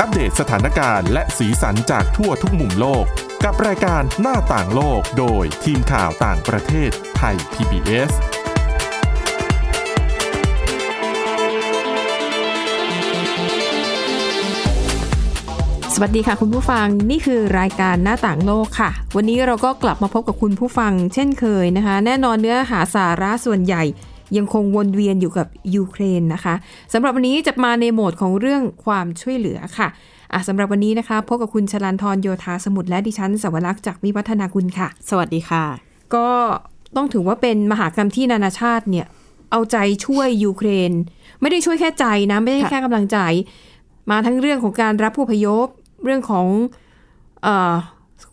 อัปเดตสถานการณ์และสีสันจากทั่วทุกมุมโลก กับรายการหน้าต่างโลกโดยทีมข่าวต่างประเทศไทย PBS สวัสดีค่ะคุณผู้ฟังนี่คือรายการหน้าต่างโลกค่ะ วันนี้เราก็กลับมาพบกับคุณผู้ฟังเช่นเคยนะคะ แน่นอนเนื้อหาสาระส่วนใหญ่ ยังคงวนเวียนอยู่กับยูเครนนะคะสำหรับวันนี้จะมาในโหมดของเรื่องความช่วยเหลือค่ะอะสำหรับวันนี้นะคะพบกับคุณชลันทรโยธาสมุทรและดิฉันสวรักษ์จากวิวัฒนาคุณค่ะ สวัสดีค่ะ ก็ต้องถือว่าเป็นมหากรรมที่นานาชาติเนี่ยเอาใจช่วยยูเครน ไม่ได้ช่วยแค่ใจนะไม่ได้แค่กำลังใจ มาทั้งเรื่องของการรับผู้พยพเรื่องของเออ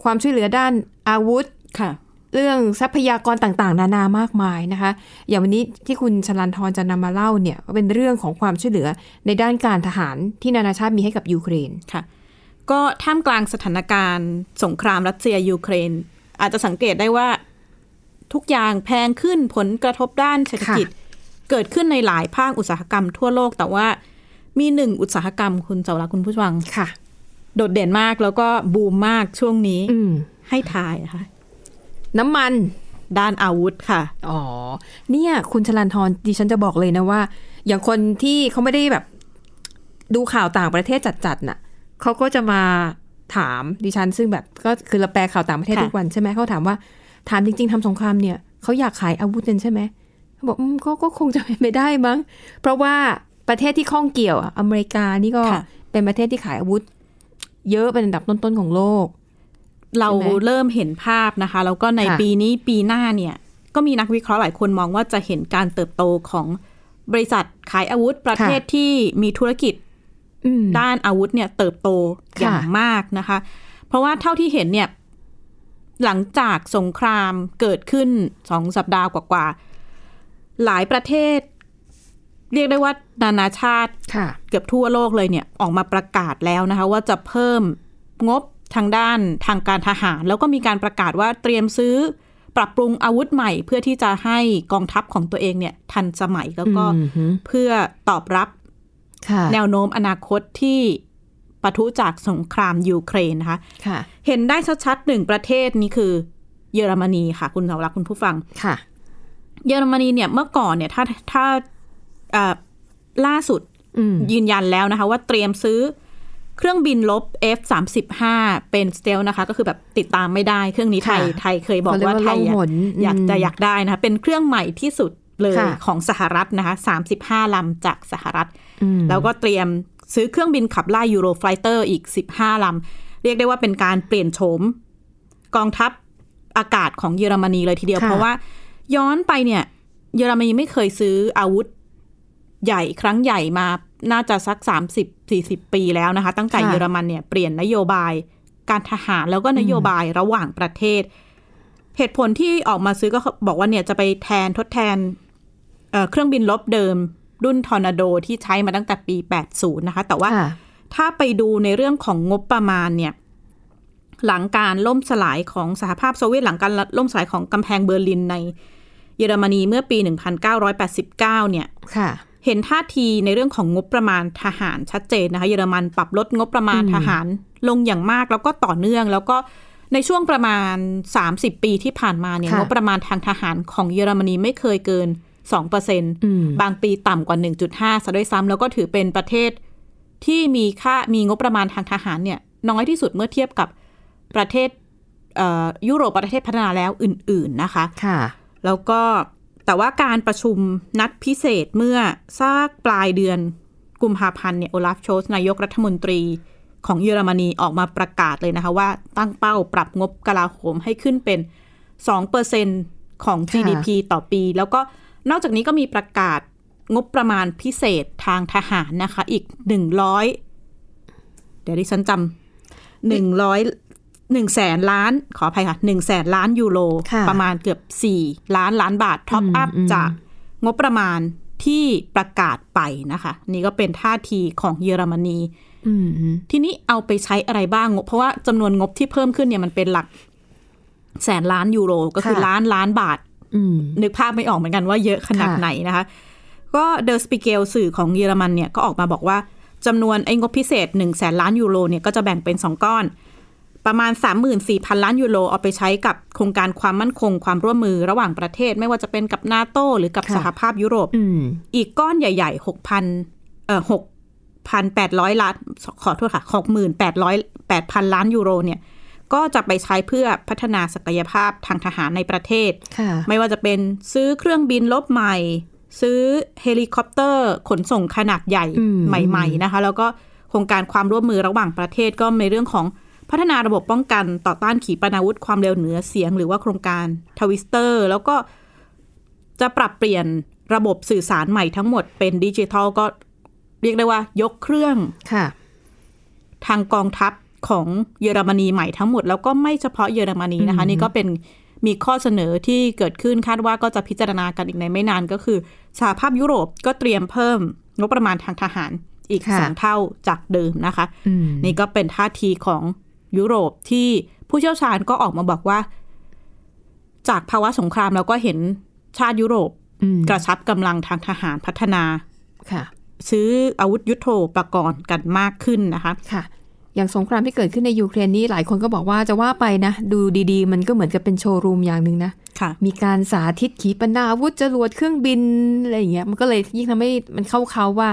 ความช่วยเหลือด้านอาวุธค่ะ เรื่องทรัพยากรต่างๆ นานามากมายนะคะ อย่างวันนี้ที่คุณชลันทรจะนำมาเล่าเนี่ยก็เป็นเรื่องของความช่วยเหลือในด้านการทหารที่นานาชาติมีให้กับยูเครนค่ะ ก็ท่ามกลางสถานการณ์สงครามรัสเซียยูเครน อาจจะสังเกตได้ว่าทุกอย่างแพงขึ้นผลกระทบด้านเศรษฐกิจ เกิดขึ้นในหลายภาคอุตสาหกรรมทั่วโลก แต่ว่ามีหนึ่งอุตสาหกรรมคุณเจ้าละคุณผู้ฟังค่ะ โดดเด่นมากแล้วก็บูมมากช่วงนี้อืมให้ทายนะคะ น้ำมันด้านอาวุธค่ะ อ๋อ เนี่ย คุณชลันทรดิฉันจะบอกเลยนะว่า อย่างคนที่เขาไม่ได้แบบ ดูข่าวต่างประเทศจัดๆน่ะเขาก็จะมาถามดิฉัน ซึ่งแบบก็คือเราแปลข่าวต่างประเทศค่ะทุกวันใช่ไหมเขาถามว่าถามจริง ๆทำสงครามเนี่ยเขาอยากขายอาวุธกันใช่ไหมเขาบอกอืมก็ก็คงจะเป็นไม่ได้มั้ง เพราะว่าประเทศที่ข้องเกี่ยวอะอเมริกานี่ก็ค่ะเป็นประเทศที่ขายอาวุธ เยอะเป็นอันดับต้นๆของโลก เราใช่ไหมเริ่มเห็นภาพนะคะ แล้วก็ในค่ะปีนี้ปีหน้าเนี่ย ก็มีนักวิเคราะห์หลายคนมองว่าจะเห็นการเติบโตของบริษัทขายอาวุธประเทศที่มีธุรกิจอืมด้านอาวุธเนี่ยเติบโตค่ะอย่างมากนะคะ เพราะว่าเท่าที่เห็นเนี่ย หลังจากสงครามเกิดขึ้นสองสัปดาห์กว่าๆหลายประเทศ เรียกได้ว่านานาชาติค่ะเกือบทั่วโลกเลยเนี่ย ออกมาประกาศแล้วนะคะ ว่าจะเพิ่มงบ ทางด้านทางการทหาร แล้วก็มีการประกาศว่าเตรียมซื้อ ปรับปรุงอาวุธใหม่ เพื่อที่จะให้กองทัพของตัวเองเนี่ย ทันสมัยแล้วก็อือหือเพื่อตอบรับค่ะแนวโน้มอนาคตที่ปะทุจากสงครามยูเครนนะคะค่ะเห็นได้ชัดๆหนึ่งประเทศนี้คือ เยอรมนีค่ะ คุณสาวรักษ์คุณผู้ฟังค่ะ เยอรมนีเนี่ยเมื่อก่อนเนี่ยถ้าถ้าอ่าล่าสุดอืมยืนยันแล้วนะคะ ว่าเตรียมซื้อ เครื่องบินรบ F35 เป็น stealth นะคะ ก็คือแบบติดตามไม่ได้เครื่องนี้ไทยค่ะไทยเคยบอกเขาเรียกว่าว่าไทยล่องหนอยากอืมจะอยากได้นะคะเป็นเครื่องใหม่ที่สุดเลยค่ะของสหรัฐนะคะ35ลำจากสหรัฐอืมแล้วก็เตรียมซื้อเครื่องบินขับไล่ Eurofighter อีก 15ลำเรียกได้ว่าเป็นการเปลี่ยนโฉมกองทัพอากาศของเยอรมนีเลยทีเดียวค่ะเพราะว่าย้อนไปเนี่ย เยอรมนีไม่เคยซื้ออาวุธใหญ่ครั้งใหญ่มา น่าจะสัก 30-40 ปีแล้วนะคะ ตั้งแต่ค่ะเยอรมันเนี่ยเปลี่ยนนโยบายการทหารแล้วก็นโยบายระหว่างประเทศ เหตุผลที่ออกมาซื้อก็บอกว่าเนี่ยจะไปแทนทดแทนเอ่อเครื่องบินลบเดิม รุ่นทอร์นาโดที่ใช้มาตั้งแต่ปี 80 นะคะ แต่ว่าค่ะถ้าไปดูในเรื่องของงบประมาณเนี่ยหลังการล่มสลายของสหภาพโซเวียตหลังการล่มสลายของกำแพงเบอร์ลินในเยอรมนีเมื่อปี 1989 เนี่ย ค่ะ เห็นท่าทีในเรื่องของงบประมาณทหารชัดเจนนะคะ เยอรมันปรับลดงบประมาณอืมทหารลงอย่างมากแล้วก็ต่อเนื่อง แล้วก็ในช่วงประมาณ 30 ปีที่ผ่านมาเนี่ยค่ะงบประมาณทางทหารของเยอรมนีไม่เคยเกิน2%เอืมบางปีต่ำกว่า 1.5ซะด้วยซ้ำแล้วก็ถือเป็นประเทศที่มีค่ามีงบประมาณทางทหารเนี่ยน้อยที่สุดเมื่อเทียบกับประเทศเอ่อยุโรปประเทศพัฒนาแล้วอื่น ๆนะคะ ค่ะ แล้วก็ แต่ว่าการประชุมนัดพิเศษเมื่อซากปลายเดือนกุมภาพันธ์เนี่ยโอลาฟโชสนายกรัฐมนตรีของเยอรมนีออกมาประกาศเลยนะคะว่าตั้งเป้าปรับงบกลาโหมให้ขึ้นเป็น 2%ของค่ะ GDP ต่อปี แล้วก็นอกจากนี้ก็มีประกาศงบประมาณพิเศษทางทหารนะคะ อีก 100 เดี๋ยวดิฉันจำหนึ่งร้อย หนึ่งแสนล้านขออภัยค่ะหนึ่งแสนล้านยูโรค่ะประมาณเกือบสี่ล้านล้านบาทท็อปอืมอัพอืมจากงบประมาณที่ประกาศไปนะคะ นี่ก็เป็นท่าทีของเยอรมนีอืมอืมทีนี้เอาไปใช้อะไรบ้างงบเพราะว่าจำนวนงบที่เพิ่มขึ้นเนี่ยมันเป็นหลัก แสนล้านยูโรก็คือค่ะล้านล้านบาทอืมนึกภาพไม่ออกเหมือนกันว่าเยอะขนาดค่ะไหนนะคะ ก็เดอ s สปิเกลสื่อของเยอรมันเนี่ยก็ออกมาบอกว่าจำนวนไอ้งบพิเศษ1นึ่งแสนล้านยูโรเนี่ยก็จะแบ่งเป็น2ก้อน ประมาณ 34,000 ล้านยูโรเอาไปใช้กับโครงการความมั่นคงความร่วมมือระหว่างประเทศ ไม่ว่าจะเป็นกับนาโตหรือกับค่ะสหภาพยุโรปอืมอีกก้อนใหญ่ ๆ 6,000เอ่อ6,800 ล้าน ขอโทษค่ะ68,800 8,000 ล้านยูโรเนี่ยก็จะไปใช้เพื่อพัฒนาศักยภาพทางทหารในประเทศค่ะไม่ว่าจะเป็นซื้อเครื่องบินรบใหม่ ซื้อเฮลิคอปเตอร์ ขนส่งขนาดใหญ่อืมใหม่ ๆ นะคะ แล้วก็โครงการความร่วมมือระหว่างประเทศก็ในเรื่องของ พัฒนาระบบป้องกันต่อต้านขีปนาวุธความเร็วเหนือเสียง หรือว่าโครงการ TWISTER แล้วก็จะปรับเปลี่ยนระบบสื่อสารใหม่ทั้งหมดเป็นดิจิทัลก็เรียกได้ว่ายกเครื่องค่ะทางกองทัพของเยอรมนีใหม่ทั้งหมด แล้วก็ไม่เฉพาะเยอรมนีนะคะอืมนี่ก็เป็นมีข้อเสนอที่เกิดขึ้นคาดว่าก็จะพิจารณากันอีกในไม่นานก็คือสหภาพยุโรปก็เตรียมเพิ่มงบประมาณทางทหารอีกค่ะสองเท่าจากเดิมนะคะอืมนี่ก็เป็นท่าทีของ ยุโรปที่ผู้เชี่ยวชาญก็ออกมาบอกว่า จากภาวะสงครามเราก็เห็นชาติยุโรปอืมกระชับกำลังทางทหารพัฒนาค่ะ ซื้ออาวุธยุโทโธปกรณ์กันมากขึ้นนะคะค่ะ อย่างสงครามที่เกิดขึ้นในยูเครนนี่หลายคนก็บอกว่าจะว่าไปนะ ดูดีๆ มันก็เหมือนกับเป็นโชว์รูมอย่างหนึ่งนะค่ะ มีการสาธิตขีปนาวุธจรวดเครื่องบินอะไรอย่างเงี้ยมันก็เลยยิ่งทำให้มันเข้าเขาว่า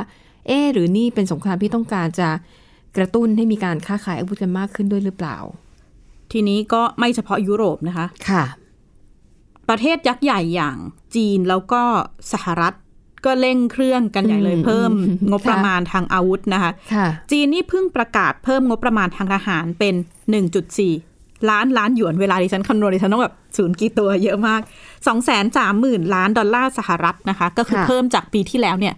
เอ๊ะหรือนี่เป็นสงครามที่ต้องการจะ กระตุ้นให้มีการค้าขายอาวุธกันมากขึ้นด้วยหรือเปล่า ทีนี้ก็ไม่เฉพาะยุโรปนะคะ ค่ะ ประเทศยักษ์ใหญ่อย่างจีนแล้วก็สหรัฐก็เร่งเครื่องกันใหญ่เลยอืมเพิ่มอืมงบประมาณทางอาวุธนะคะค่ะจีนนี่เพิ่งประกาศเพิ่มงบประมาณทางทหารเป็น 1.4 ล้านล้านหยวนเวลาดิฉันคำนวณดิฉันต้องแบบศูนย์กี่ตัวเยอะมาก 2 3 0 0 0 0 ล้านดอลลาร์สหรัฐนะคะ ก็คือค่ะเพิ่มจากปีที่แล้วเนี่ย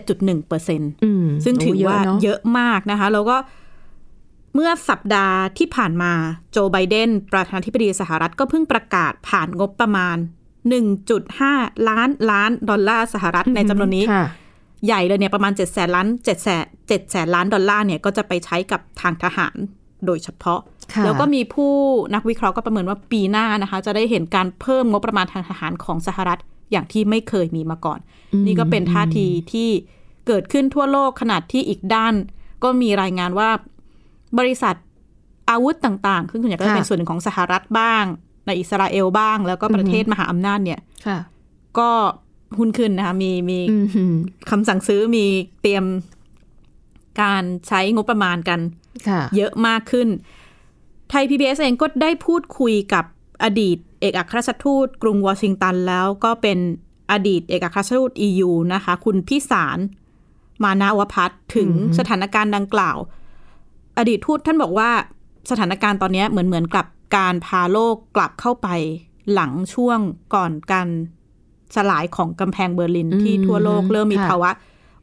7.1เปอร์เซ็นต์อืมซึ่งถือว่าโเนะเยอะมากนะคะ แล้วก็เมื่อสัปดาห์ที่ผ่านมาโจไบเดนประธานาธิบดีสหรัฐก็เพิ่งประกาศผ่านงบประมาณ 1.5 ล้านล้านดอลลาร์สหรัฐในจำนวนนี้ค่ะใหญ่เลยเนี่ยประมาณ 7 แสนล้าน7แสน7แสนล้านดอลลาร์เนี่ยก็จะไปใช้กับทางทหารโดยเฉพาะค่ะแล้วก็มีผู้นักวิเคราะห์ก็ประเมินว่าปีหน้านะคะ จะได้เห็นการเพิ่มงบประมาณทางทหารของสหรัฐอย่างที่ไม่เคยมีมาก่อน นี่ก็เป็นท่าทีที่เกิดขึ้นทั่วโลกขนาดที่อีกด้าน ก็มีรายงานว่าบริษัทอาวุธต่างๆซึ่งส่วนใหญ่ก็จะเป็นค่ะส่วนหนึ่งของสหรัฐบ้าง ในอิสราเอลบ้าง แล้วก็ประเทศมหาอำนาจเนี่ยค่ะก็หุ้นขึ้นนะคะมีมีอืมคำสั่งซื้อมีเตรียมการใช้งบประมาณกันค่ะเยอะมากขึ้น ไทย PBS เองก็ได้พูดคุยกับอดีต เอกอัครราชทูตกรุงวอชิงตันแล้วก็เป็นอดีตเอกอัครราชทูต EU นะคะ คุณพิสารมานาวพัฒน์ถึงอืมสถานการณ์ดังกล่าว อดีตทูตท่านบอกว่าสถานการณ์ตอนนี้เหมือนเหมือนกับการพาโลกกลับเข้าไปหลังช่วงก่อนการสลายของกำแพงเบอร์ลินอืมที่ทั่วโลกเริ่มมีค่ะภาวะ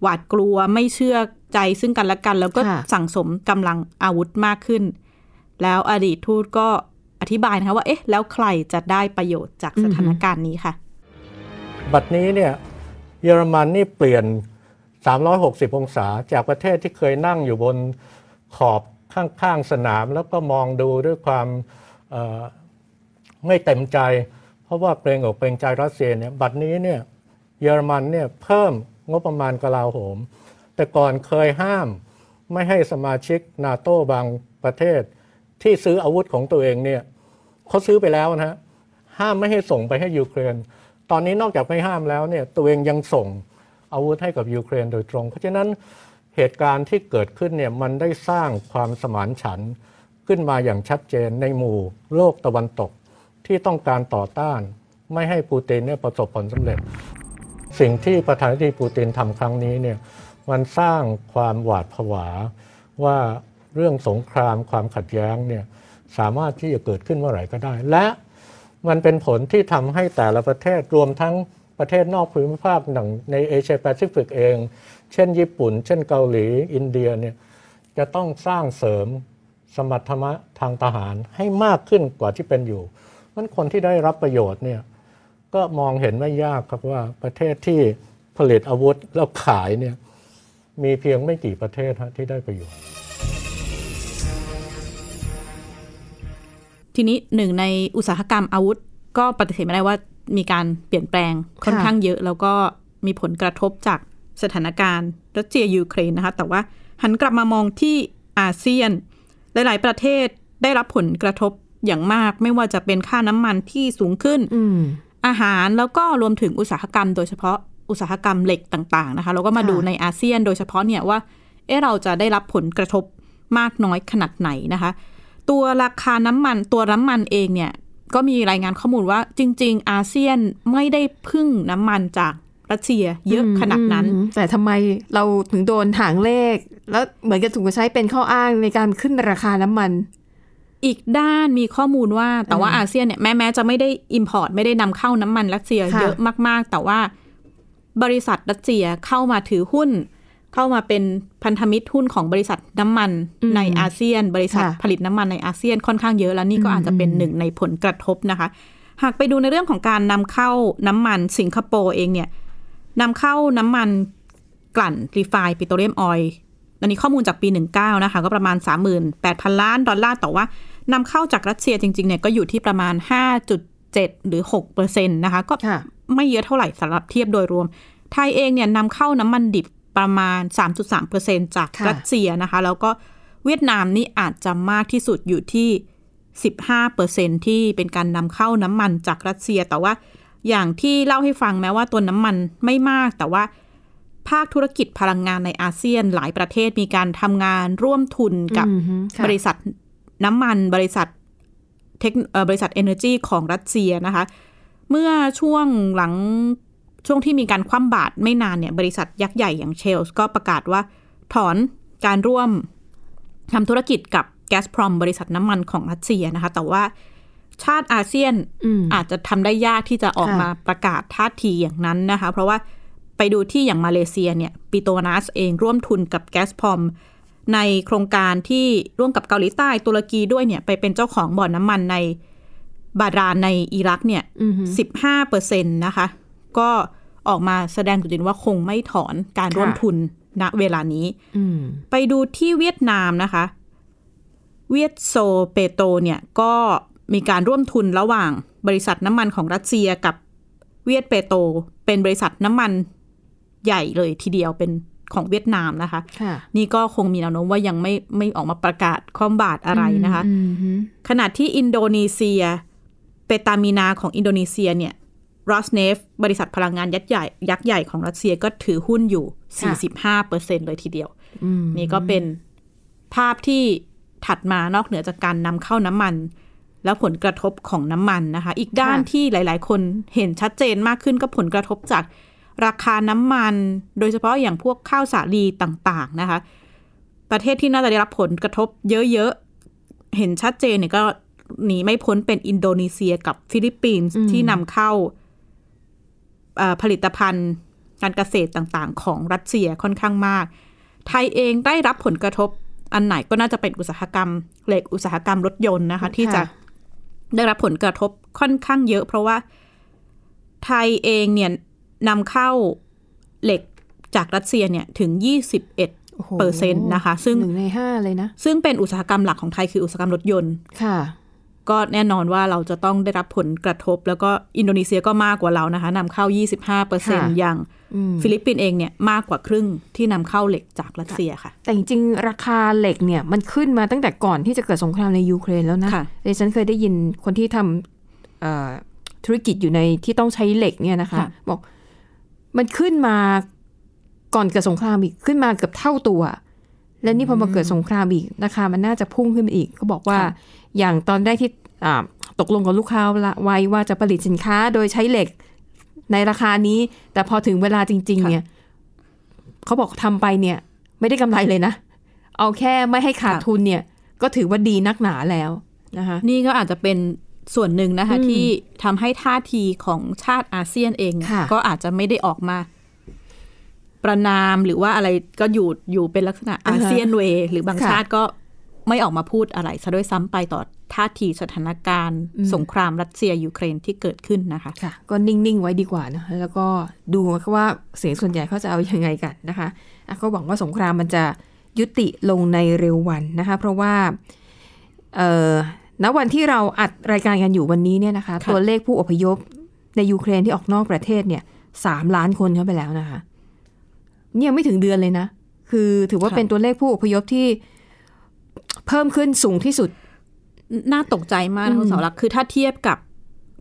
หวาดกลัวไม่เชื่อใจซึ่งกันและกัน แล้วก็ค่ะสั่งสมกำลังอาวุธมากขึ้น แล้วอดีตทูตก็ อธิบายนะคะว่าเอ๊ะแล้วใครจะได้ประโยชน์จากสถานการณ์นี้ค่ะ บัดนี้เนี่ยเยอรมันนี่เปลี่ยน 360 องศาจากประเทศที่เคยนั่งอยู่บนขอบข้างๆสนาม แล้วก็มองดูด้วยความเอ่อไม่เต็มใจ เพราะว่าเกรงอกเกรงใจรัสเซียเนี่ยบัดนี้เนี่ยเยอรมันเนี่ยเพิ่มงบประมาณกลาโหม แต่ก่อนเคยห้ามไม่ให้สมาชิกนาโต้บางประเทศ ที่ซื้ออาวุธของตัวเองเนี่ยเขาซื้อไปแล้วนะฮะห้ามไม่ให้ส่งไปให้ยูเครน ตอนนี้นอกจากไม่ห้ามแล้วเนี่ยตัวเองยังส่งอาวุธให้กับยูเครนโดยตรง เพราะฉะนั้นเหตุการณ์ที่เกิดขึ้นเนี่ยมันได้สร้างความสมานฉันท์ขึ้นมาอย่างชัดเจนในหมู่โลกตะวันตกที่ต้องการต่อต้าน ไม่ให้ปูตินเนี่ยประสบผลสำเร็จ สิ่งที่ประธานาธิบดีปูตินทำครั้งนี้เนี่ยมันสร้างความหวาดผวาว่า เรื่องสงครามความขัดแย้งเนี่ยสามารถที่จะเกิดขึ้นเมื่อไหร่ก็ได้ และมันเป็นผลที่ทำให้แต่ละประเทศรวมทั้งประเทศนอกภูมิภาคอย่างในเอเชียแปซิฟิกเอง เช่นญี่ปุ่น เช่นเกาหลี อินเดียเนี่ยจะต้องสร้างเสริมสมรรถนะทางทหารให้มากขึ้นกว่าที่เป็นอยู่มันคนที่ได้รับประโยชน์เนี่ยก็มองเห็นไม่ยากครับว่าประเทศที่ผลิตอาวุธแล้วขายเนี่ยมีเพียงไม่กี่ประเทศที่ได้ประโยชน์ ทีนี้หนึ่งในอุตสาหกรรมอาวุธ ก็ปฏิเสธไม่ได้ว่ามีการเปลี่ยนแปลงค่อนข้างเยอะ แล้วก็มีผลกระทบจากสถานการณ์รัสเซียยูเครนนะคะ แต่ว่าหันกลับมามองที่อาเซียน หลาย ๆ ประเทศได้รับผลกระทบอย่างมาก ไม่ว่าจะเป็นค่าน้ำมันที่สูงขึ้นอืมอาหารแล้วก็รวมถึงอุตสาหกรรม โดยเฉพาะอุตสาหกรรมเหล็กต่าง ๆ นะคะเราก็มาค่ะดูในอาเซียน โดยเฉพาะเนี่ยว่า เอะเราจะได้รับผลกระทบมากน้อยขนาดไหนนะคะ ตัวราคาน้ำมันตัวน้ำมันเองเนี่ย ก็มีรายงานข้อมูลว่าจริง ๆ อาเซียนไม่ได้พึ่งน้ำมันจากรัสเซียเยอะขนาดนั้นอืมแต่ทำไมเราถึงโดนหางเลข แล้วเหมือนกับถูกใช้เป็นข้ออ้างในการขึ้นราคาน้ำมัน อีกด้านมีข้อมูลว่าแต่ว่าอืมอาเซียนเนี่ยแม้แม้จะไม่ได้ import ไม่ได้นำเข้าน้ำมันรัสเซียค่ะเยอะมาก ๆ แต่ว่าบริษัทรัสเซียเข้ามาถือหุ้น เข้ามาเป็นพันธมิตรหุ้นของบริษัทน้ำมันในอาเซียน บริษัทผลิตน้ำมันในอาเซียนค่อนข้างเยอะแล้วนี่ก็อาจจะเป็นหนึ่งในผลกระทบนะคะ หากไปดูในเรื่องของการนำเข้าน้ำมันสิงคโปร์เองเนี่ยนำเข้าน้ำมันกลั่น refined petroleum oil อันนี้ข้อมูลจากปี 19 นะคะ ก็ประมาณ 38,000 ล้านดอลลาร์แต่ว่านำเข้าจากรัสเซียจริงๆเนี่ยก็อยู่ที่ประมาณ 5.7 หรือ6เปอร์เซ็นต์นะคะ ก็ค่ะไม่เยอะเท่าไหร่สำหรับเทียบโดยรวม ไทยเองเนี่ยนำเข้าน้ำมันดิบ ประมาณ 3.3เปอร์เซ็นจากค่ะรัสเซียนะคะ แล้วก็เวียดนามนี่อาจจะมากที่สุดอยู่ที่ 15เปอร์เซ็นที่เป็นการนำเข้าน้ำมันจากรัสเซีย แต่ว่าอย่างที่เล่าให้ฟังแม้ว่าตัวน้ำมันไม่มาก แต่ว่าภาคธุรกิจพลังงานในอาเซียนหลายประเทศมีการทำงานร่วมทุนกับอืมฮึค่ะบริษัทน้ำมันบริษัทเทคเอ่อบริษัท Energy ของรัสเซียนะคะ เมื่อช่วงหลัง ช่วงที่มีการคว่ำบาตรไม่นานเนี่ยบริษัทยักษ์ใหญ่อย่างเชลส์ก็ประกาศว่าถอนการร่วมทำธุรกิจกับแก s พรอมบริษัทน้ำมันของรัสเซียนะคะ แต่ว่าชาติอาเซียนอืมอาจจะทำได้ยากที่จะออกค่ะมาประกาศท่าทีอย่างนั้นนะคะ เพราะว่าไปดูที่อย่างมาเลเซียเนี่ยปิโตนัสเองร่วมทุนกับแก s พรอมในโครงการที่ร่วมกับเกาหลีใต้ตุรกีด้วยเนี่ยไปเป็นเจ้าของบ่อนน้ำมันในบาดาลในอิรักเนี่ยอืมฮึ15เปอร์เซ็นต์นะคะ ก็ออกมาแสดงจุดยืนว่าคงไม่ถอนการร่วมทุนณเวลานี้อืมไปดูที่เวียดนามนะคะ เวียดโซเปโตรเนี่ยก็มีการร่วมทุนระหว่างบริษัทน้ำมันของรัสเซียกับเวียดเปโตรเป็นบริษัทน้ำมันใหญ่เลยทีเดียวเป็นของเวียดนามนะคะค่ะนี่ก็คงมีแนวโน้มว่ายังไม่ไม่ออกมาประกาศคว่ำบาตรอะไรนะคะอืมฮึขณะที่อินโดนีเซีย เปตามีนาของอินโดนีเซียเนี่ย รอสเนฟบริษัทพลังงานยักษ์ใหญ่ยักษ์ใหญ่ของรัสเซียก็ถือหุ้นอยู่ 45เปอร์เซ็นเลยทีเดียวอืมนี่ก็เป็นภาพที่ถัดมานอกเหนือจากการนำเข้าน้ำมัน แล้วผลกระทบของน้ำมันนะคะ อีกด้านที่หลาย ๆ คนเห็นชัดเจนมากขึ้นก็ผลกระทบจากราคาน้ำมัน โดยเฉพาะอย่างพวกข้าวสาลีต่าง ๆ นะคะ ประเทศที่น่าจะได้รับผลกระทบเยอะ ๆ เห็นชัดเจนเนี่ยก็หนีไม่พ้นเป็นอินโดนีเซียกับฟิลิปปินส์ที่นำเข้าเอ่อ ผลิตภัณฑ์การเกษตรต่างๆ ของรัสเซียค่อนข้างมาก ไทยเองได้รับผลกระทบอันไหนก็น่าจะเป็นอุตสาหกรรมเหล็กอุตสาหกรรมรถยนต์นะคะ ที่จะได้รับผลกระทบค่อนข้างเยอะ เพราะว่าไทยเองเนี่ยนำเข้าเหล็กจากรัสเซียเนี่ยถึง 21โอ้โหเปอร์เซ็นต์นะคะ ซึ่งหนึ่งในห้าเลยนะ ซึ่งเป็นอุตสาหกรรมหลักของไทยคืออุตสาหกรรมรถยนต์ ค่ะ ก็แน่นอนว่าเราจะต้องได้รับผลกระทบ แล้วก็อินโดนีเซียก็มากกว่าเรานะคะนำเข้า 25เปอร์เซ็นค่ะอย่างอืมฟิลิปปินส์เองเนี่ยมากกว่าครึ่งที่นำเข้าเหล็กจากรัสเซียค่ะ แต่จริงๆ ราคาเหล็กเนี่ยมันขึ้นมาตั้งแต่ก่อนที่จะเกิดสงครามในยูเครนแล้วนะค่ะดิฉันเคยได้ยินคนที่ทำเอ่อธุรกิจอยู่ในที่ต้องใช้เหล็กเนี่ยนะคะค่ะบอกมันขึ้นมาก่อนเกิดสงครามอีกขึ้นมาเกือบเท่าตัว และนี่พอมาเกิดสงครามอีกราคามันน่าจะพุ่งขึ้นไปอีก ก็บอกว่าอย่างตอนแรกที่อ่า ตกลงกับลูกค้าละไว้ว่าจะผลิตสินค้าโดยใช้เหล็กในราคานี้ แต่พอถึงเวลาจริงๆค่ะเนี่ยเขาบอกทำไปเนี่ย ไม่ได้กำไรเลยนะ เอาแค่ไม่ให้ขาดทุนเนี่ย ก็ถือว่าดีนักหนาแล้วนะคะนี่ก็อาจจะเป็นส่วนหนึ่งนะคะอืมที่ทำให้ท่าทีของชาติอาเซียนเองค่ะก็อาจจะไม่ได้ออกมา ประนามหรือว่าอะไรก็อยู่อยู่เป็นลักษณะอาเซียนเวย์หรือบางค่ะชาติก็ไม่ออกมาพูดอะไรซะด้วยซ้ำไปต่อ ท่าทีสถานการณ์อืมสงครามรัสเซียยูเครนที่เกิดขึ้นนะคะค่ะก็นิ่ง ๆ ไว้ดีกว่านะแล้วก็ดูว่าเสียงส่วนใหญ่เขาจะเอายังไงกันนะคะอะก็หวังว่าสงครามมันจะยุติลงในเร็ววันนะคะ เพราะว่าเอ่อณวันที่เราอัดรายการกันอยู่วันนี้เนี่ยนะคะค่ะตัวเลขผู้อพยพในยูเครนที่ออกนอกประเทศเนี่ยสามล้านคนเข้าไปแล้วนะคะเนี่ยงไม่ถึงเดือนเลยนะคคือถือว่าค่ะเป็นตัวเลขผู้อพยพที่เพิ่มขึ้นสูงที่สุด น่าตกใจมากนะอืมคุณเสาวรักษ์คือถ้าเทียบกับ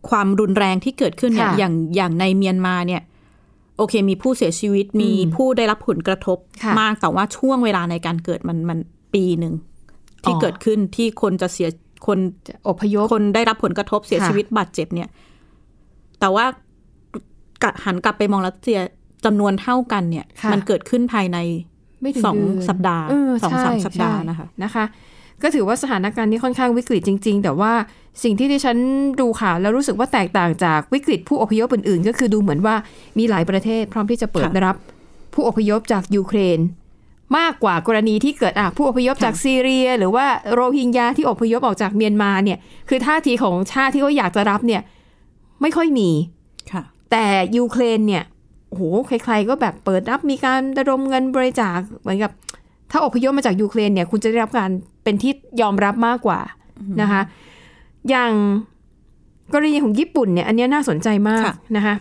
ความรุนแรงที่เกิดขึ้นเนี่ยค่ะอย่างอย่างในเมียนมาเนี่ยโอเค มีผู้เสียชีวิตมีอืมผู้ได้รับผลกระทบค่ะมากแต่ว่าช่วงเวลาในการเกิดมันมันปีหนึ่งที่อ๋อเกิดขึ้นที่คนจะเสียคนจะอพยพคนได้รับผลกระทบเสียค่ะชีวิตบาดเจ็บเนี่ย แต่ว่ากะหันกลับไปมองรัสเซียจำนวนเท่ากันเนี่ยค่ะมันเกิดขึ้นภายในไม่ถึงสองเดืนสัปดาห์เสองสามใช่สัปดาห์ใช่นะคะนะคะ ก็ถือว่าสถานการณ์นี้ค่อนข้างวิกฤตจริง ๆ แต่ว่าสิ่งที่ดิฉันดูข่าวแล้วรู้สึกว่าแตกต่างจากวิกฤตผู้อพยพอื่นๆ ก็คือดูเหมือนว่ามีหลายประเทศพร้อมที่จะเปิดค่ะรับ ผู้อพยพจากยูเครน มากกว่ากรณีที่เกิดอะผู้อพยพจากซีเรีย หรือว่าโรฮิงญาที่อพยพออกจากเมียนมาเนี่ย คือท่าทีของชาติที่เขาอยากจะรับเนี่ยไม่ค่อยมีค่ะแต่ยูเครนเนี่ยโอ้โหใครๆก็แบบเปิดรับมีการระดมเงินบริจาคเหมือนกับ ถ้าอพยพมาจากยูเครนเนี่ย คุณจะได้รับการเป็นที่ยอมรับมากกว่านะคะ อย่างกรณีของญี่ปุ่นเนี่ย อันเนี้ยน่าสนใจมากค่ะนะคะ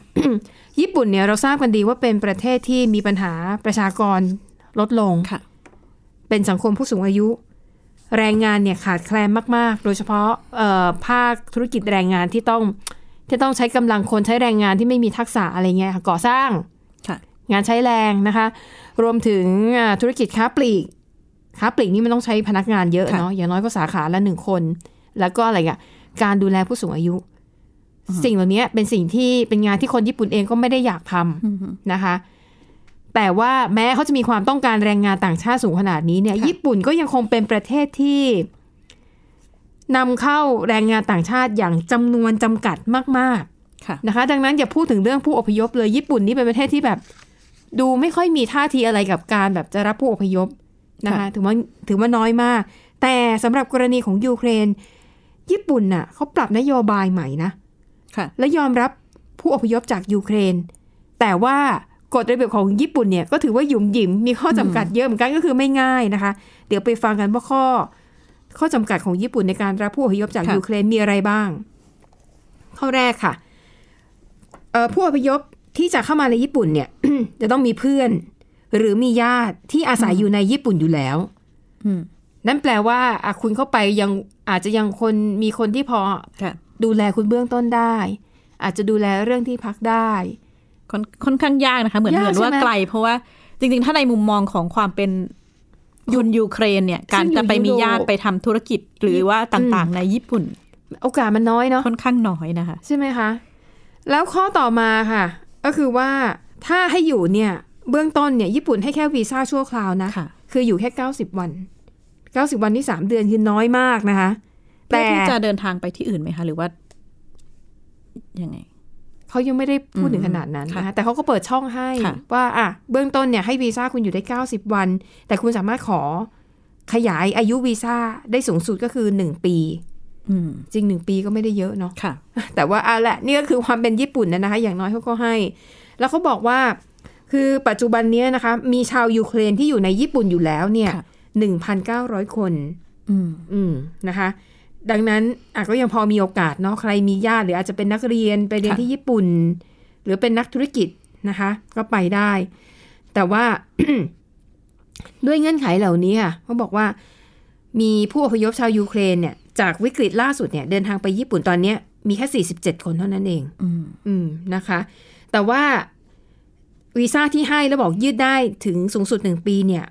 ญี่ปุ่นเนี่ยเราทราบกันดีว่าเป็นประเทศที่มีปัญหาประชากรลดลงค่ะเป็นสังคมผู้สูงอายุ แรงงานเนี่ยขาดแคลนมาก ๆ โดยเฉพาะเอ่อภาคธุรกิจแรงงานที่ต้องที่ต้องใช้กำลังคนใช้แรงงานที่ไม่มีทักษะอะไรเงี้ยค่ะก่อสร้างค่ะ งานใช้แรงนะคะ รวมถึงอ่าธุรกิจค้าปลีก ค้าปลีกนี่มันต้องใช้พนักงานเยอะค่ะเนาะ อย่างน้อยก็สาขาละหนึ่งคน แล้วก็อะไรอะการดูแลผู้สูงอายุ สิ่งเหล่านี้เป็นสิ่งที่เป็นงานที่คนญี่ปุ่นเองก็ไม่ได้อยากทำนะคะ แต่ว่าแม้เขาจะมีความต้องการแรงงานต่างชาติสูงขนาดนี้เนี่ยค่ะญี่ปุ่นก็ยังคงเป็นประเทศที่นำเข้าแรงงานต่างชาติอย่างจำนวนจำกัดมากๆค่ะนะคะ ดังนั้นอย่าพูดถึงเรื่องผู้อพยพเลยญี่ปุ่นนี่เป็นประเทศที่แบบ ดูไม่ค่อยมีท่าทีอะไรกับการแบบจะรับผู้อพยพนะคะค่ะถือว่าถือว่าน้อยมาก แต่สำหรับกรณีของยูเครน ญี่ปุ่นน่ะเขาปรับนโยบายใหม่นะค่ะ และยอมรับผู้อพยพจากยูเครน แต่ว่ากฎระเบียบของญี่ปุ่นเนี่ยก็ถือว่าหยุ่มหยิมมีข้อจำกัดเยอะเหมือนกันก็คือไม่ง่ายนะคะ เดี๋ยวไปฟังกันว่าข้อ ข้อจำกัดของญี่ปุ่นในการรับผู้อพยพจากค่ะยูเครนมีอะไรบ้าง ข้อแรกค่ะเอ่อผู้อพยพที่จะเข้ามาในญี่ปุ่นเนี่ย จะต้องมีเพื่อน หรือมีญาติที่อาศัยอยู่ในญี่ปุ่นอยู่แล้วอืมนั่นแปลว่าอะคุณเข้าไปยังอาจจะยังคนมีคนที่พอค่ะดูแลคุณเบื้องต้นได้ อาจจะดูแลเรื่องที่พักได้ค่อนค่อนข้างยากนะคะ เหมือนยากเหมือนว่าใช่ไหมไกล เพราะว่าจริง ๆ ถ้าในมุมมองของความเป็นยุนยูเครนเนี่ย การซึ่งอยู่จะไปมียุโรปญาติไปทำธุรกิจหรือว่าต่างๆ ในญี่ปุ่น โอกาสมันน้อยเนาะค่อนข้างน้อยนะคะ ใช่ไหมคะ แล้วข้อต่อมาค่ะ ก็คือว่า ถ้าให้อยู่เนี่ย เบื้องต้นเนี่ยญี่ปุ่นให้แค่วีซ่าชั่วคราวนะค่ะ คืออยู่แค่90วัน90วันที่3เดือนคือน้อยมากนะคะเพื่อแต่ที่จะเดินทางไปที่อื่นไหมคะ หรือว่ายังไง เขายังไม่ได้พูดถึงอืมขนาดนั้นค่ะนะคะแต่เขาก็เปิดช่องให้ค่ะ ว่าอะเบื้องต้นเนี่ยให้วีซ่าคุณอยู่ได้ 90 วัน แต่คุณสามารถขอขยายอายุวีซ่าได้สูงสุดก็คือ 1 ปี อืมจริง 1 ปีก็ไม่ได้เยอะเนาะ ค่ะ แต่ว่าเอาละนี่ก็คือความเป็นญี่ปุ่นนะนะคะ อย่างน้อยเขาก็ให้ แล้วเขาบอกว่าคือปัจจุบันเนี้ยนะคะ มีชาวยูเครนที่อยู่ในญี่ปุ่นอยู่แล้วเนี่ยค่ะหนึ่งพันเก้าร้อยคน อืมอืมนะคะ ดังนั้นอะก็ยังพอมีโอกาสเนาะใครมีญาติหรืออาจจะเป็นนักเรียนไปเรียนค่ะที่ญี่ปุ่น หรือเป็นนักธุรกิจนะคะ ก็ไปได้ แต่ว่าด้วยเงื่อนไขเหล่านี้ค่ะเขาบอกว่า มีผู้อพยพชาวยูเครนเนี่ยจากวิกฤตล่าสุดเนี่ยเดินทางไปญี่ปุ่นตอนเนี้ยมีแค่ 47 คนเท่านั้นเอง อืมอืมนะคะ แต่ว่าวีซ่าที่ให้แล้วบอกยืดได้ถึงสูงสุดหนึ่งปีเนี่ย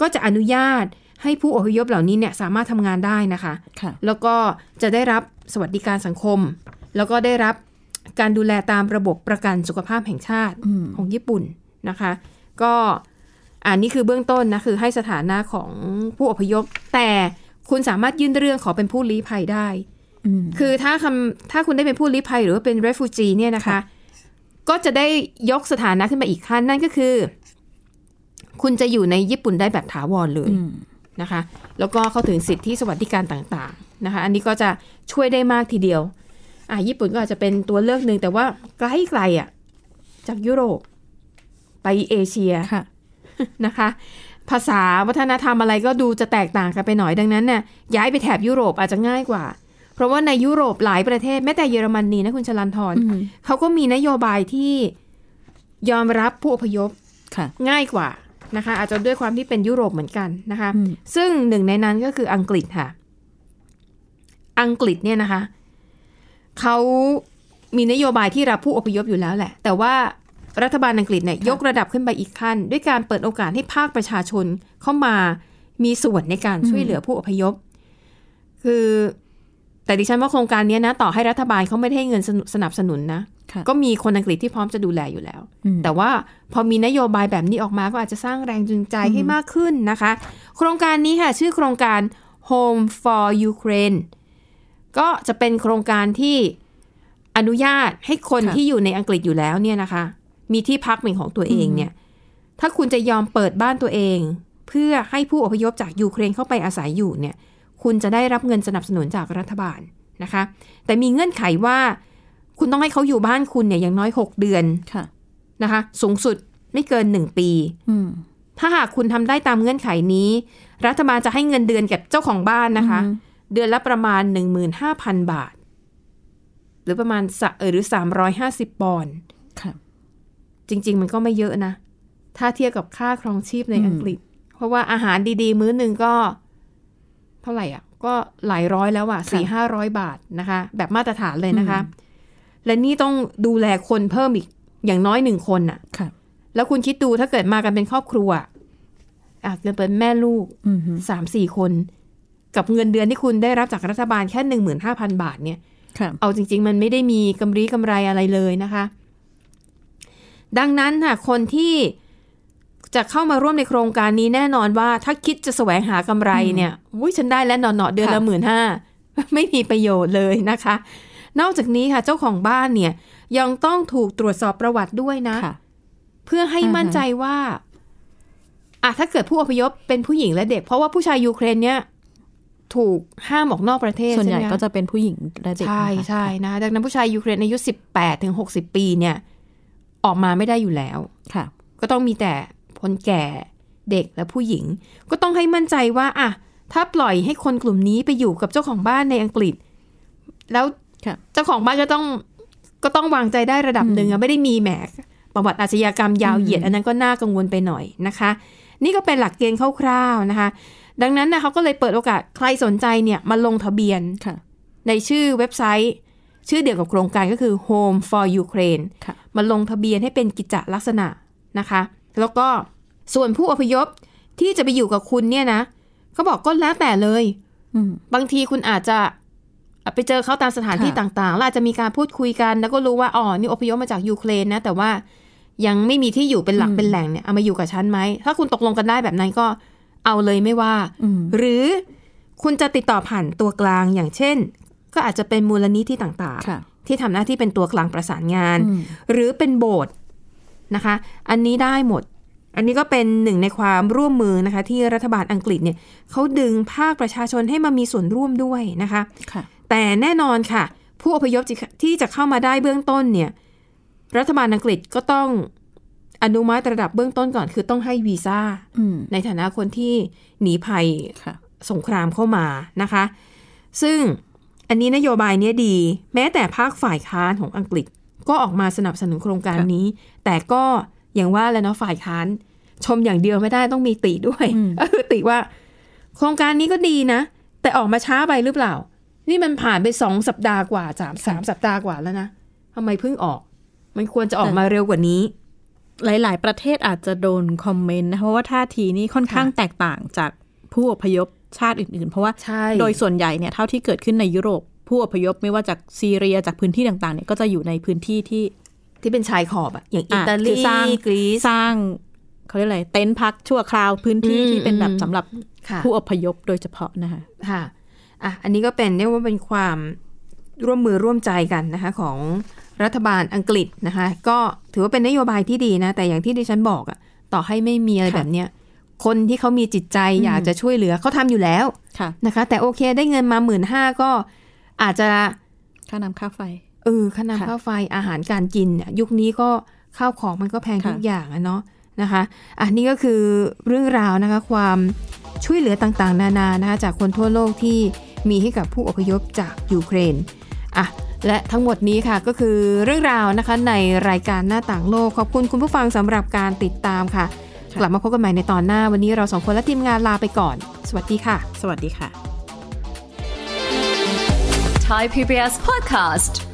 ก็จะอนุญาตให้ผู้อพยพเหล่านี้เนี่ยสามารถทำงานได้นะคะค่ะแล้วก็จะได้รับสวัสดิการสังคม แล้วก็ได้รับการดูแลตามระบบประกันสุขภาพแห่งชาติอืมของญี่ปุ่นนะคะ ก็อันนี้คือเบื้องต้นนะคือให้สถานะของผู้อพยพ แต่คุณสามารถยื่นเรื่องขอเป็นผู้ลี้ภัยได้อืมคือถ้าคำถ้าคุณได้เป็นผู้ลี้ภัยหรือว่าเป็น refugee เนี่ยนะคะค่ะ ก็จะได้ยกสถานะขึ้นมาอีกขั้นนั่นก็คือ คุณจะอยู่ในญี่ปุ่นได้แบบถาวรเลยอืมนะคะ แล้วก็เข้าถึงสิทธิสวัสดิการต่างๆนะคะ อันนี้ก็จะช่วยได้มากทีเดียว อะญี่ปุ่นก็อาจจะเป็นตัวเลือกหนึ่งแต่ว่าไกลไกลๆอะจากยุโรป ไปเอเชียค่ะนะคะ ภาษาวัฒนธรรมอะไรก็ดูจะแตกต่างกันไปหน่อยดังนั้นเนี่ยย้ายไปแถบยุโรปอาจจะง่ายกว่า เพราะว่าในยุโรปหลายประเทศแม้แต่เยอรมนีนะคุณชลันทรอืมเขาก็มีนโยบายที่ยอมรับผู้อพยพค่ะง่ายกว่านะคะ อาจจะด้วยความที่เป็นยุโรปเหมือนกันนะคะอืมซึ่งหนึ่งในนั้นก็คืออังกฤษค่ะ อังกฤษเนี่ยนะคะเขามีนโยบายที่รับผู้อพยพอยู่แล้วแหละ แต่ว่ารัฐบาลอังกฤษเนี่ยยกระดับขึ้นไปอีกขั้น ด้วยการเปิดโอกาสให้ภาคประชาชนเข้ามามีส่วนในการช่วยเหลือผู้อพยพ คือ แต่ดิฉันว่าโครงการเนี้ยนะ ต่อให้รัฐบาลเขาไม่ได้ให้เงินสนุสนับสนุนนะค่ะก็มีคนอังกฤษที่พร้อมจะดูแลอยู่แล้วอืมแต่ว่าพอมีนโยบายแบบนี้ออกมาก็อาจจะสร้างแรงจูงใจให้มากขึ้นนะคะ โครงการนี้ค่ะ ชื่อโครงการ Home for Ukraine ก็จะเป็นโครงการที่อนุญาตให้คนค่ะที่อยู่ในอังกฤษอยู่แล้วเนี่ยนะคะ มีที่พักเป็นของตัวเองเนี่ย ถ้าคุณจะยอมเปิดบ้านตัวเอง เพื่อให้ผู้อพยพจากยูเครนเข้าไปอาศัยอยู่เนี่ย คุณจะได้รับเงินสนับสนุนจากรัฐบาลนะคะ แต่มีเงื่อนไขว่า คุณต้องให้เขาอยู่บ้านคุณเนี่ยอย่างน้อย6เดือนค่ะนะคะ สูงสุดไม่เกิน1ปีอืมถ้าหากคุณทำได้ตามเงื่อนไขนี้ รัฐบาลจะให้เงินเดือนกับเจ้าของบ้านนะคะอือฮึเดือนละประมาณ15,000บาท หรือประมาณสะเออหรือ350ปอนด์ค่ะจริง ๆ มันก็ไม่เยอะนะ ถ้าเทียบกับค่าครองชีพในอืมอังกฤษ เพราะว่าอาหารดีๆ มื้อหนึ่งก็ เท่าไหร่อะ ก็หลายร้อยแล้วอะสี่ห้าร้อยบาทนะคะ แบบมาตรฐานเลยนะคะ และนี่ต้องดูแลคนเพิ่มอีกอย่างน้อยหนึ่งคนอะค่ะแล้วคุณคิดดูถ้าเกิดมากันเป็นครอบครัวอะเกิดเป็นแม่ลูกอืมฮึสามสี่คน กับเงินเดือนที่คุณได้รับจากรัฐบาลแค่หนึ่งหมื่นห้าพันบาทเนี่ยค่ะเอาจริง ๆ มันไม่ได้มีกำไรกำไรอะไรเลยนะคะ ดังนั้นค่ะคนที่ จะเข้ามาร่วมในโครงการนี้แน่นอนว่าถ้าคิดจะแสวงหากำไรเนี่ยอุ้ยฉันได้แล้วหนอๆเดือนละค่ะหมื่นห้าไม่มีประโยชน์เลยนะคะ นอกจากนี้ค่ะเจ้าของบ้านเนี่ยยังต้องถูกตรวจสอบประวัติด้วยนะค่ะเพื่อให้อ่าฮะมั่นใจว่าอะถ้าเกิดผู้อพยพเป็นผู้หญิงและเด็ก เพราะว่าผู้ชายยูเครนเนี่ยถูกห้ามออกนอกประเทศส่วนใหญ่ช่ไมคก็จะเป็นผู้หญิงและเด็กใช่นะคะใช่นะดังนั้นผู้ชายยูเครนอายุ18ถึง60ปีเนี่ย ออกมาไม่ได้อยู่แล้วค่ะ ก็ต้องมีแต่ คนแก่เด็กและผู้หญิง ก็ต้องให้มั่นใจว่าอะถ้าปล่อยให้คนกลุ่มนี้ไปอยู่กับเจ้าของบ้านในอังกฤษ แล้วค่ะเจ้าของบ้านก็ต้องก็ต้องวางใจได้ระดับหนึ่งอะไม่ได้มีแหมประวัติอาชญากรรมยาวเหยียด อันนั้นก็น่ากังวลไปหน่อยนะคะ นี่ก็เป็นหลักเกณฑ์คร่าวๆนะคะ ดังนั้นนะเขาก็เลยเปิดโอกาสใครสนใจเนี่ยมาลงทะเบียนค่ะในชื่อเว็บไซต์ ชื่อเดียวกับโครงการก็คือ Home for Ukraine ค่ะมาลงทะเบียนให้เป็นกิจลักษณะนะคะ แล้วก็ ส่วนผู้อพยพที่จะไปอยู่กับคุณเนี่ยนะเขาบอกก็แล้วแต่เลยอืมบางทีคุณอาจจะไปเจอเขาตามสถานที่ค่ะต่างๆแล้วอาจจะมีการพูดคุยกันแล้วก็รู้ว่าอ๋อนี่อพยพมาจากยูเครนนะ แต่ว่ายังไม่มีที่อยู่เป็นหลักเป็นแหล่งเนี่ยเอามาอยู่กับฉันไหมถ้าคุณตกลงกันได้แบบนั้นก็เอาเลยไม่ว่าอืมหรือคุณจะติดต่อผ่านตัวกลางอย่างเช่น ก็อาจจะเป็นมูลนิธิต่างค่ะๆที่ทำหน้าที่เป็นตัวกลางประสานงานอืมหรือเป็นโบสถ์นะคะ อันนี้ได้หมด อันนี้ก็เป็นหนึ่งในความร่วมมือนะคะ ที่รัฐบาลอังกฤษเนี่ยเขาดึงภาคประชาชนให้มามีส่วนร่วมด้วยนะคะค่ะแต่แน่นอนค่ะ ผู้อพยพที่จะเข้ามาได้เบื้องต้นเนี่ยรัฐบาลอังกฤษก็ต้องอนุมัติระดับเบื้องต้นก่อน คือต้องให้วีซ่าอืมในฐานะคนที่หนีภัยค่ะสงครามเข้ามานะคะ ซึ่งอันนี้นโยบายเนี้ยดี แม้แต่ภาคฝ่ายค้านของอังกฤษก็ออกมาสนับสนุนโครงการค่ะนี้ แต่ก็ อย่างว่าแล้วเนาะฝ่ายค้าน ชมอย่างเดียวไม่ได้ต้องมีติด้วยอืมก็คือติว่า โครงการนี้ก็ดีนะ แต่ออกมาช้าไปหรือเปล่า นี่มันผ่านไปสองสัปดาห์กว่าสามสามสัปดาห์กว่าแล้วนะทำไมเพิ่งออก มันควรจะออกมาเร็วกว่านี้ หลาย ๆ ประเทศอาจจะโดนคอมเมนต์นะเพราะว่าท่าทีนี้ค่อนข้างแตกต่างจากผู้อพยพชาติอื่น ๆ เพราะว่าใช่โดยส่วนใหญ่เนี่ยเท่าที่เกิดขึ้นในยุโรปผู้อพยพไม่ว่าจากซีเรียจากพื้นที่ต่างๆเนี่ยก็จะอยู่ในพื้นที่ที่ ที่เป็นชายขอบอะอย่างอิอะตาคืลีอสร้างกรีซสร้างเขาเรียกอะไรเต็นท์พักชั่วคราวพื้นที่อืมที่เป็นแบบอืมสำหรับค่ะผู้อพยพโดยเฉพาะนะคะค่ะอะอันนี้ก็เป็นเรียกว่าเป็นความร่วมมือร่วมใจกันนะคะของรัฐบาลอังกฤษนะคะ ก็ถือว่าเป็นนโยบายที่ดีนะ แต่อย่างที่ดิฉันบอกอะต่อให้ไม่มีอะไรค่ะแบบเนี้ยคนที่เขามีจิตใจอยากจะช่วยเหลือเขาทำอยู่แล้วค่ะนะคะ แต่โอเคได้เงินมาหมื่นห้าก็อาจจะค่าน้ำค่าไฟ เออค่าค่ะน้ำค่าไฟอาหารการกินเนี่ยยุคนี้ก็ข้าวของมันก็แพงค่ะทุกอย่างอะเนาะนะคะอันนี้ก็คือเรื่องราวนะคะความช่วยเหลือต่างๆ นานานะคะจากคนทั่วโลกที่มีให้กับผู้อพยพจากยูเครนอะและทั้งหมดนี้ค่ะก็คือเรื่องราวนะคะในรายการหน้าต่างโลก ขอบคุณคุณผู้ฟังสำหรับการติดตามค่ะ กลับมาพบกันใหม่ในตอนหน้าวันนี้เราสองคนและทีมงานลาไปก่อน สวัสดีค่ะ สวัสดีค่ะ Thai PBS podcast.